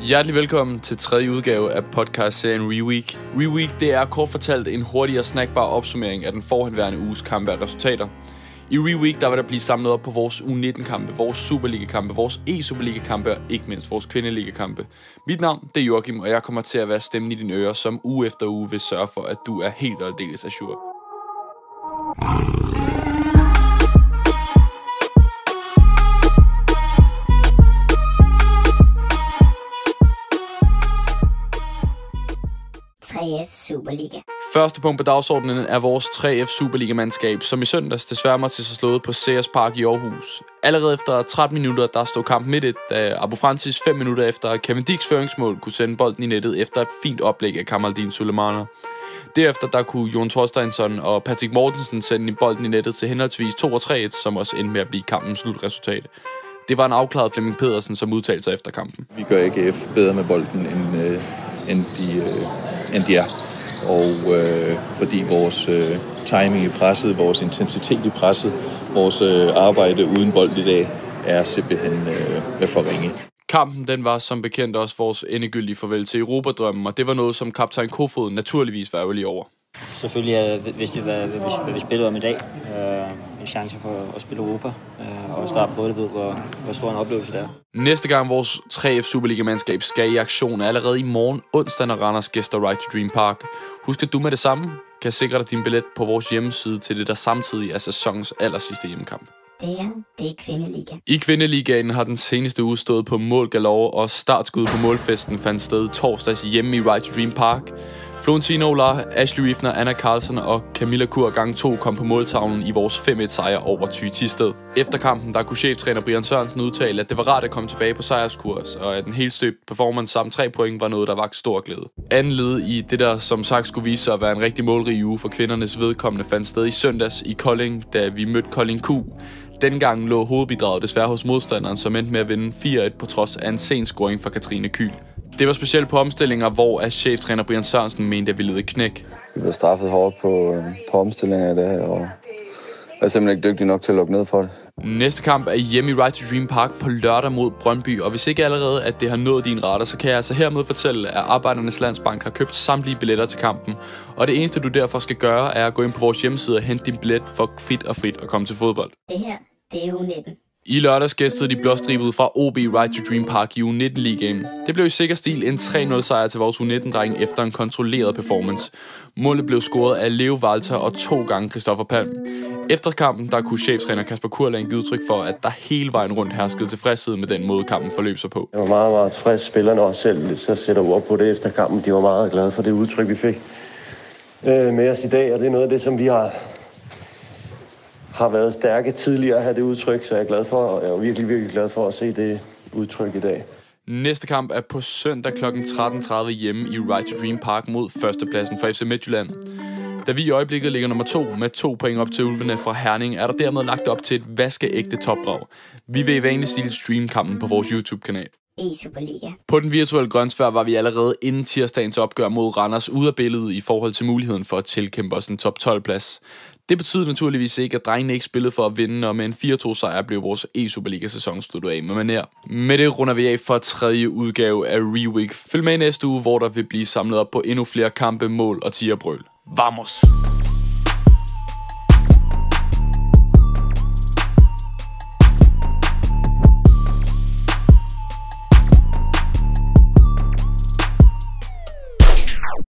Hjertelig velkommen til tredje udgave af podcast-serien Reweek. Reweek det er kort fortalt en hurtig og snackbar opsummering af den forhenværende uges kampe og resultater. I Reweek der vil der blive samlet op på vores U19-kampe, vores Superliga-kampe, vores E-Superliga-kampe og ikke mindst vores Kvindeliga-kampe. Mit navn det er Joachim, og jeg kommer til at være stemmen i dine ører, som uge efter uge vil sørge for, at du er helt og aldeles assur. Superliga. Første punkt på dagsordenen er vores 3F Superliga-mandskab, som i søndags desværre måtte til sig slået på CS Park i Aarhus. Allerede efter 13 minutter, der stod kampen midt et, da Abu Francis 5 minutter efter Kevin Dicks føringsmål kunne sende bolden i nettet efter et fint oplæg af Kamaldin Sulemaner. Derefter der kunne Jon Thorsteinsson og Patrick Mortensen sende bolden i nettet til henholdsvis 2 og 3-1, som også endte med at blive kampens slutresultat. Det var en afklaret Flemming Pedersen, som udtalte sig efter kampen. Vi gør AGF bedre med bolden, end, øh, end, de, øh, end de er. Og øh, fordi vores øh, timing i presset, vores intensitet i presset, vores øh, arbejde uden bold i dag er simpelthen øh, for ringe. Kampen den var som bekendt også vores endegyldige farvel til Europadrømmen, og det var noget, som kaptajn Kofod naturligvis var ærgerlig over. Selvfølgelig hvis det hvad, hvad, hvad vi spillede om i dag. Øh, en chance for at spille Europa øh, og starte på det, ved, hvor, hvor stor en oplevelse det er. Næste gang vores 3F Superliga-mandskab skal i aktion er allerede i morgen onsdag, når Randers gæster Right to Dream Park. Husk at du med det samme kan sikre dig din billet på vores hjemmeside til det, der samtidig er sæsonens aller sidste hjemmekamp. Det er, det er Kvindeliga. I Kvindeligaen har den seneste uge stået på mål galore, og startskud på målfesten fandt sted torsdags hjemme i Right to Dream Park. Florentino Ola, Ashley Riefner, Anna Carlsen og Camilla Kur gang 2 kom på måltavlen i vores 5-1 sejr over Thy Tisted. Efter kampen der kunne cheftræner Brian Sørensen udtale, at det var rart at komme tilbage på sejrskurs, og at den helt støbt performance samt 3 point var noget, der vagt stor glæde. Anden led i det, der som sagt skulle vise sig at være en rigtig målrig uge for kvindernes vedkommende, fandt sted i søndags i Kolding, da vi mødte Kolding Q. Dengang lå hovedbidraget desværre hos modstanderen, som endte med at vinde 4-1 på trods af en sen scoring fra Katrine Kyl. Det var specielt på omstillinger, hvor at cheftræner Brian Sørensen mente, at vi led knæk. Vi blev straffet hårdt på, øh, på omstillinger i det og er simpelthen ikke dygtig nok til at lukke ned for det. Næste kamp er hjemme i Right to Dream Park på lørdag mod Brøndby, og hvis ikke allerede, at det har nået din radar, så kan jeg altså hermed fortælle, at Arbejdernes Landsbank har købt samtlige billetter til kampen. Og det eneste, du derfor skal gøre, er at gå ind på vores hjemmeside og hente din billet for fit og frit at komme til fodbold. Det her, det er u 19. I lørdags gæstede de blåstribede fra OB Right to Dream Park i U19-ligaen. Det blev i sikker stil en 3-0 sejr til vores U19-dreng efter en kontrolleret performance. Målet blev scoret af Leo Walter og to gange Christoffer Palm. Efter kampen der kunne cheftræner Kasper Kurland give udtryk for, at der hele vejen rundt herskede tilfredshed med den måde kampen forløb sig på. Jeg var meget, meget tilfreds. Spillerne også selv så sætter ord på det efter kampen. De var meget glade for det udtryk, vi fik øh, med os i dag, og det er noget af det, som vi har har været stærke tidligere at have det udtryk, så jeg er glad for, og jeg er virkelig, virkelig glad for at se det udtryk i dag. Næste kamp er på søndag kl. 13.30 hjemme i Right to Dream Park mod førstepladsen for FC Midtjylland. Da vi i øjeblikket ligger nummer to med to point op til ulvene fra Herning, er der dermed lagt op til et vaskeægte topdrag. Vi vil i vanlig stil streame kampen på vores YouTube-kanal. E-Superliga. På den virtuelle grønsvær var vi allerede inden tirsdagens opgør mod Randers ude af billedet i forhold til muligheden for at tilkæmpe os en top 12-plads. Det betyder naturligvis ikke, at drengene ikke spillede for at vinde, og med en 4-2 sejr blev vores E-Superliga-sæson sluttet af med manér. Med det runder vi af for tredje udgave af Reweek. Følg med næste uge, hvor der vil blive samlet op på endnu flere kampe, mål og tierbrøl. Vamos!